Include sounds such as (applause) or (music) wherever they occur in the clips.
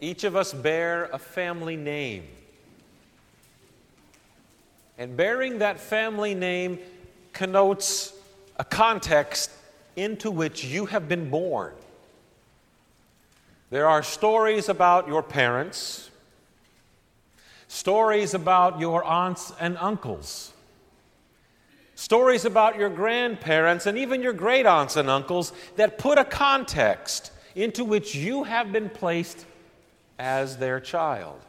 Each of us bear a family name. And bearing that family name connotes a context into which you have been born. There are stories about your parents, stories about your aunts and uncles, stories about your grandparents, and even your great aunts and uncles that put a context into which you have been placed as their child.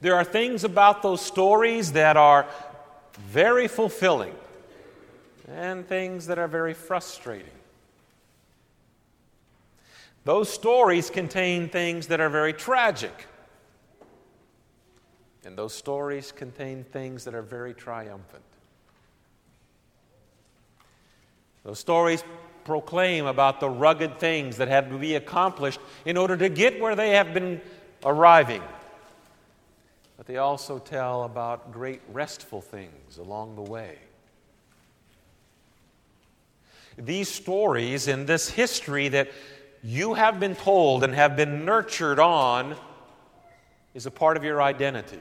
There are things about those stories that are very fulfilling and things that are very frustrating. Those stories contain things that are very tragic. And those stories contain things that are very triumphant. Those stories proclaim about the rugged things that had to be accomplished in order to get where they have been arriving. But they also tell about great restful things along the way. These stories and this history that you have been told and have been nurtured on is a part of your identity.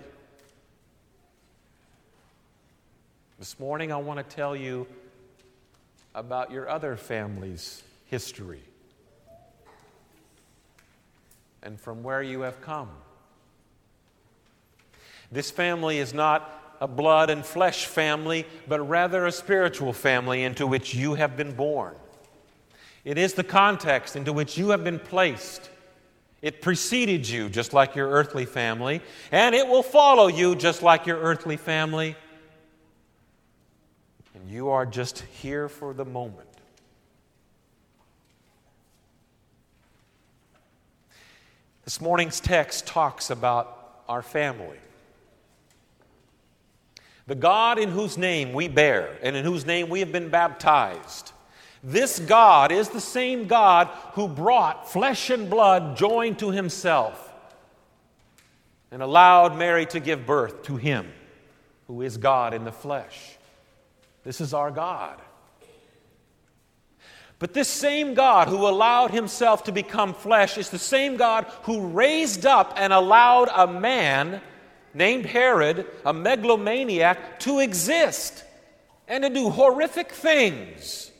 This morning, I want to tell you about your other family's history and from where you have come. This family is not a blood and flesh family, but rather a spiritual family into which you have been born. It is the context into which you have been placed. It preceded you just like your earthly family, and it will follow you just like your earthly family. You are just here for the moment. This morning's text talks about our family. The God in whose name we bear and in whose name we have been baptized. This God is the same God who brought flesh and blood joined to himself and allowed Mary to give birth to him, who is God in the flesh. This is our God. But this same God who allowed himself to become flesh is the same God who raised up and allowed a man named Herod, a megalomaniac, to exist and to do horrific things.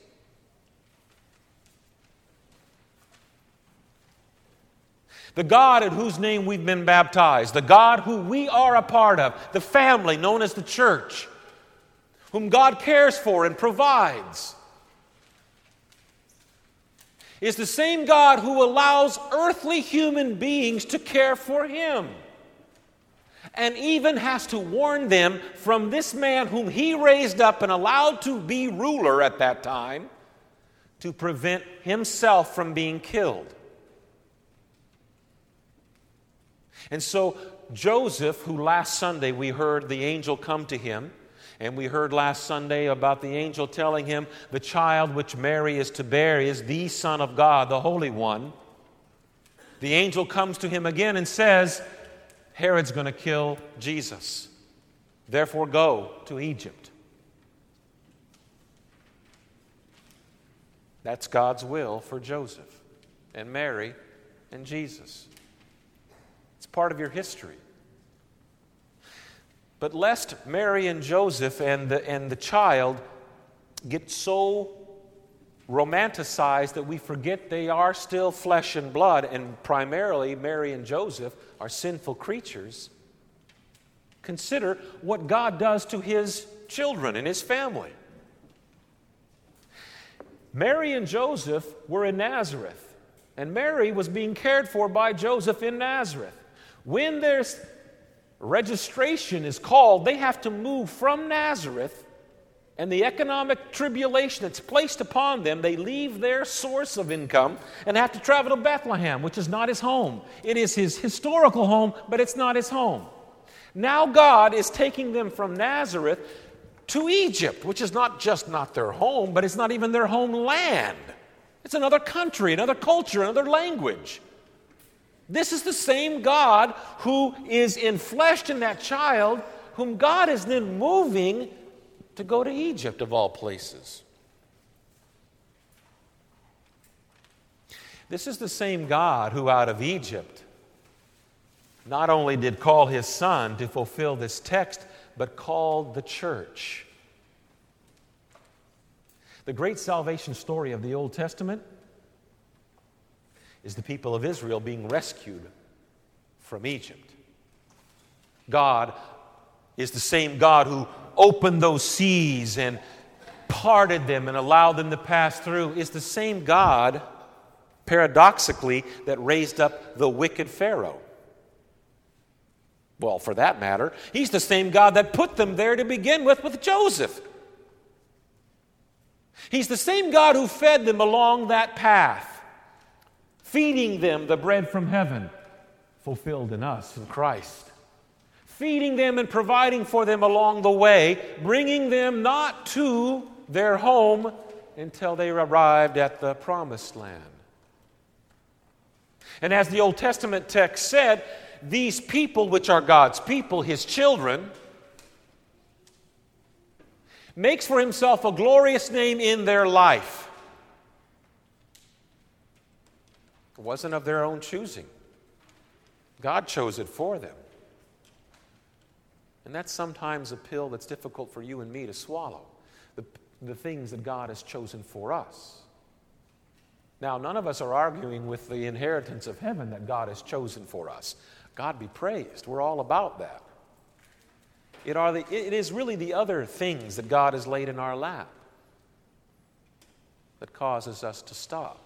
The God in whose name we've been baptized, the God who we are a part of, the family known as the church, whom God cares for and provides, is the same God who allows earthly human beings to care for Him and even has to warn them from this man whom he raised up and allowed to be ruler at that time to prevent himself from being killed. And so, Joseph, who last Sunday we heard the angel come to him, and we heard last Sunday about the angel telling him, The child which Mary is to bear is the Son of God, the Holy One. The angel comes to him again and says, Herod's going to kill Jesus. Therefore, go to Egypt. That's God's will for Joseph and Mary and Jesus. It's part of your history. But lest Mary and Joseph and the, and the child get so romanticized that we forget they are still flesh and blood, and primarily Mary and Joseph are sinful creatures, consider what God does to his children and his family. Mary and Joseph were in Nazareth, and Mary was being cared for by Joseph in Nazareth. When their registration is called, they have to move from Nazareth and the economic tribulation that's placed upon them, they leave their source of income and have to travel to Bethlehem, which is not his home. It is his historical home, but it's not his home. Now God is taking them from Nazareth to Egypt, which is not just not their home, but it's not even their homeland. It's another country, another culture, another language. This is the same God who is enfleshed in that child, whom God is then moving to go to Egypt, of all places. This is the same God who, out of Egypt, not only did call his son to fulfill this text, but called the church. The great salvation story of the Old Testament is the people of Israel being rescued from Egypt. God is the same God who opened those seas and parted them and allowed them to pass through, is the same God, paradoxically, that raised up the wicked Pharaoh. Well, for that matter, he's the same God that put them there to begin with with Joseph. He's the same God who fed them along that path, feeding them the bread from heaven, fulfilled in us, in Christ. Feeding them and providing for them along the way, bringing them not to their home until they arrived at the promised land. And as the Old Testament text said, these people, which are God's people, his children, makes for himself a glorious name in their life. It wasn't of their own choosing, God chose it for them. And that's sometimes a pill that's difficult for you and me to swallow the, the things that God has chosen for us. Now, none of us are arguing with the inheritance of heaven that God has chosen for us. God be praised. We're all about that. It, are the, it is really the other things that God has laid in our lap that causes us to stop.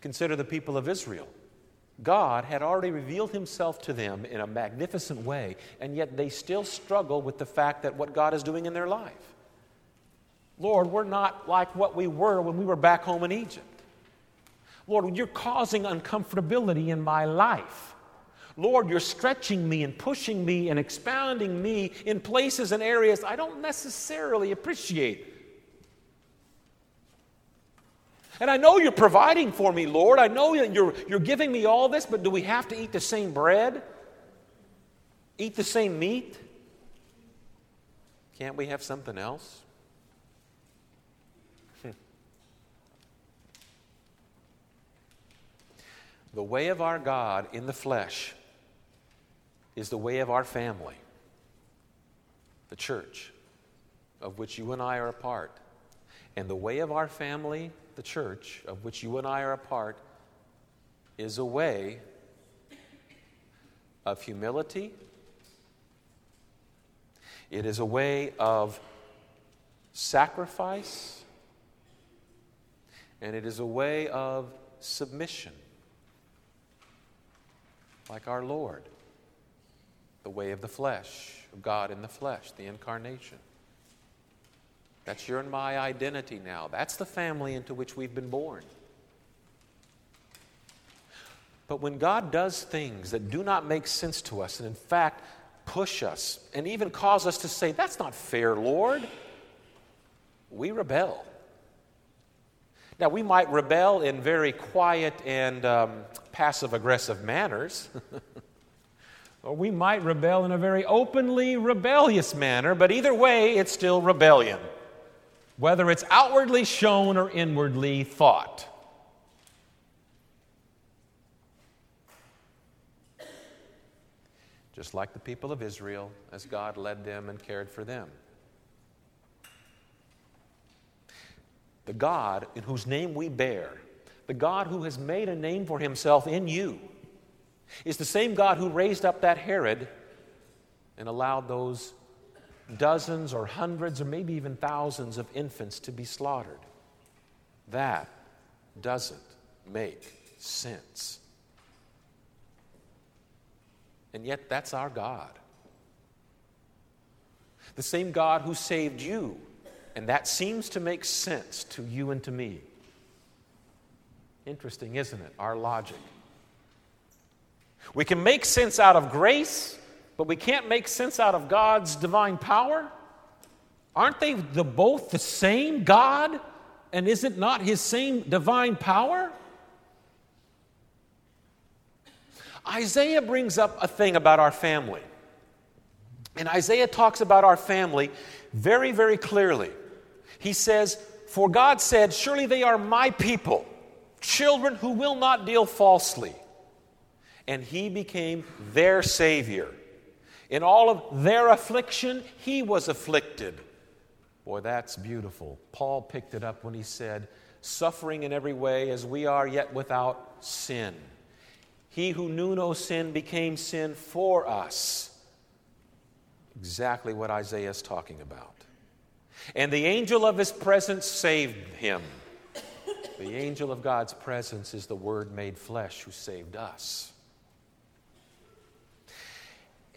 Consider the people of Israel. God had already revealed himself to them in a magnificent way, and yet they still struggle with the fact that what God is doing in their life. Lord, we're not like what we were when we were back home in Egypt. Lord, you're causing uncomfortability in my life. Lord, you're stretching me and pushing me and expounding me in places and areas I don't necessarily appreciate. And I know you're providing for me, Lord. I know that you're, you're giving me all this, but do we have to eat the same bread? Eat the same meat? Can't we have something else? Hmm. The way of our God in the flesh is the way of our family, the church, of which you and I are a part. And the way of our family, the church, of which you and I are a part, is a way of humility. It is a way of sacrifice. And it is a way of submission, like our Lord the way of the flesh, of God in the flesh, the incarnation. That's your and my identity now. That's the family into which we've been born. But when God does things that do not make sense to us, and in fact push us, and even cause us to say, That's not fair, Lord, we rebel. Now, we might rebel in very quiet and um, passive aggressive manners. (laughs) Or we might rebel in a very openly rebellious manner, but either way, it's still rebellion, whether it's outwardly shown or inwardly thought. Just like the people of Israel, as God led them and cared for them. The God in whose name we bear, the God who has made a name for himself in you is the same God who raised up that Herod and allowed those dozens or hundreds or maybe even thousands of infants to be slaughtered. That doesn't make sense. And yet, that's our God. The same God who saved you, and that seems to make sense to you and to me. Interesting, isn't it? Our logic. We can make sense out of grace, but we can't make sense out of God's divine power. Aren't they the, both the same God? And is it not His same divine power? Isaiah brings up a thing about our family. And Isaiah talks about our family very, very clearly. He says, For God said, Surely they are my people, children who will not deal falsely. And he became their Savior. In all of their affliction, he was afflicted. Boy, that's beautiful. Paul picked it up when he said, Suffering in every way as we are, yet without sin. He who knew no sin became sin for us. Exactly what Isaiah is talking about. And the angel of his presence saved him. The angel of God's presence is the Word made flesh who saved us.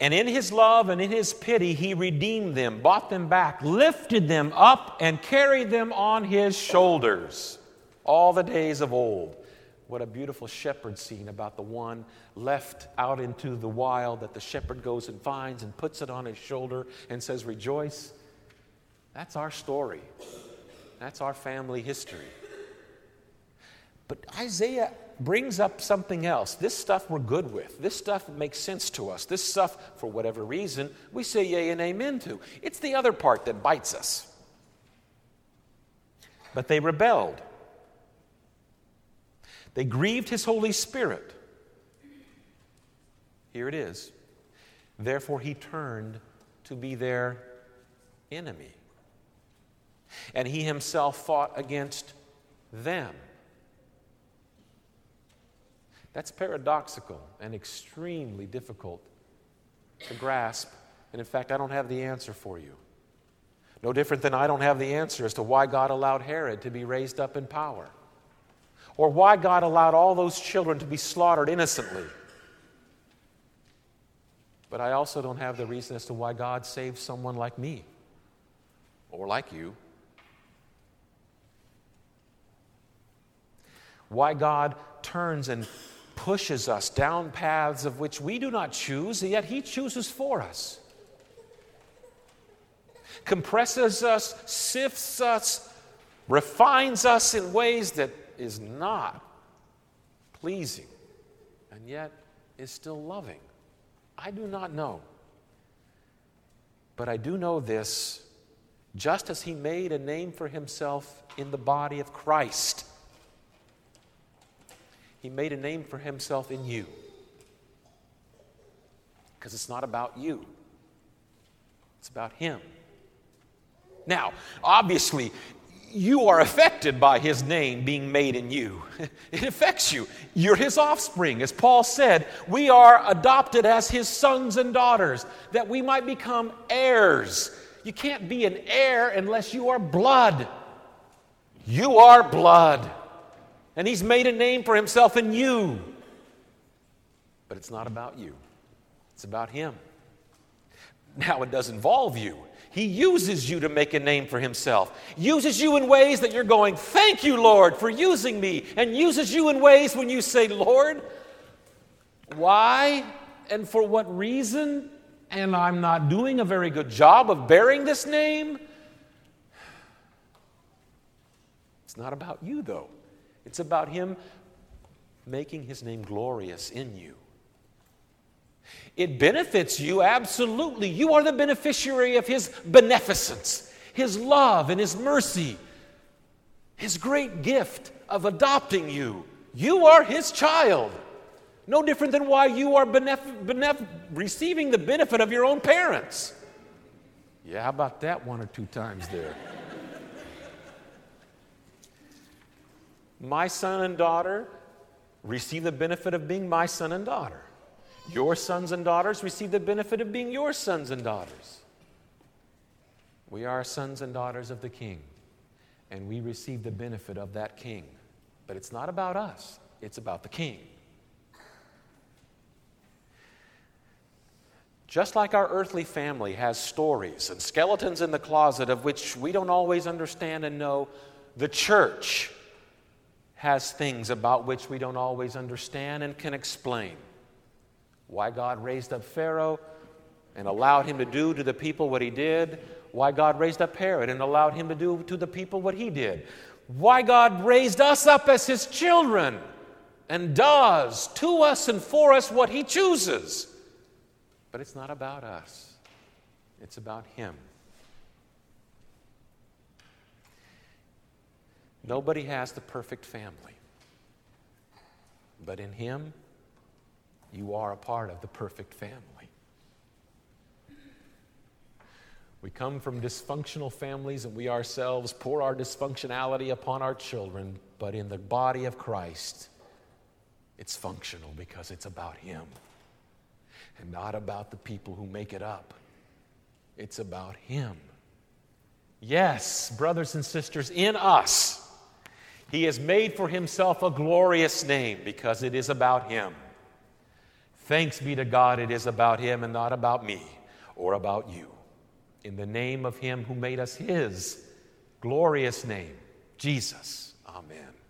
And in his love and in his pity, he redeemed them, bought them back, lifted them up, and carried them on his shoulders all the days of old. What a beautiful shepherd scene about the one left out into the wild that the shepherd goes and finds and puts it on his shoulder and says, Rejoice. That's our story. That's our family history. But Isaiah brings up something else. This stuff we're good with. This stuff makes sense to us. This stuff, for whatever reason, we say yay and amen to. It's the other part that bites us. But they rebelled. They grieved his Holy Spirit. Here it is. Therefore, he turned to be their enemy. And he himself fought against them. That's paradoxical and extremely difficult to grasp. And in fact, I don't have the answer for you. No different than I don't have the answer as to why God allowed Herod to be raised up in power, or why God allowed all those children to be slaughtered innocently. But I also don't have the reason as to why God saved someone like me or like you. Why God turns and pushes us down paths of which we do not choose, yet He chooses for us. Compresses us, sifts us, refines us in ways that is not pleasing, and yet is still loving. I do not know. But I do know this just as He made a name for Himself in the body of Christ he made a name for himself in you. Because it's not about you, it's about him. Now, obviously, you are affected by his name being made in you. (laughs) It affects you. You're his offspring. As Paul said, we are adopted as his sons and daughters that we might become heirs. You can't be an heir unless you are blood. You are blood. And he's made a name for himself in you. But it's not about you, it's about him. Now, it does involve you. He uses you to make a name for himself, uses you in ways that you're going, Thank you, Lord, for using me, and uses you in ways when you say, Lord, why and for what reason? And I'm not doing a very good job of bearing this name. It's not about you, though. It's about Him making His name glorious in you. It benefits you, absolutely. You are the beneficiary of His beneficence, His love, and His mercy, His great gift of adopting you. You are His child. No different than why you are benef- benef- receiving the benefit of your own parents. Yeah, how about that one or two times there? My son and daughter receive the benefit of being my son and daughter. Your sons and daughters receive the benefit of being your sons and daughters. We are sons and daughters of the King, and we receive the benefit of that King. But it's not about us, it's about the King. Just like our earthly family has stories and skeletons in the closet of which we don't always understand and know, the church has things about which we don't always understand and can explain. Why God raised up Pharaoh and allowed him to do to the people what he did. Why God raised up Herod and allowed him to do to the people what he did. Why God raised us up as his children and does to us and for us what he chooses. But it's not about us, it's about him. Nobody has the perfect family. But in Him, you are a part of the perfect family. We come from dysfunctional families and we ourselves pour our dysfunctionality upon our children, but in the body of Christ, it's functional because it's about Him and not about the people who make it up. It's about Him. Yes, brothers and sisters, in us, He has made for Himself a glorious name because it is about Him. Thanks be to God, it is about Him and not about me or about you in the name of Him who made us His glorious name, Jesus. Amen.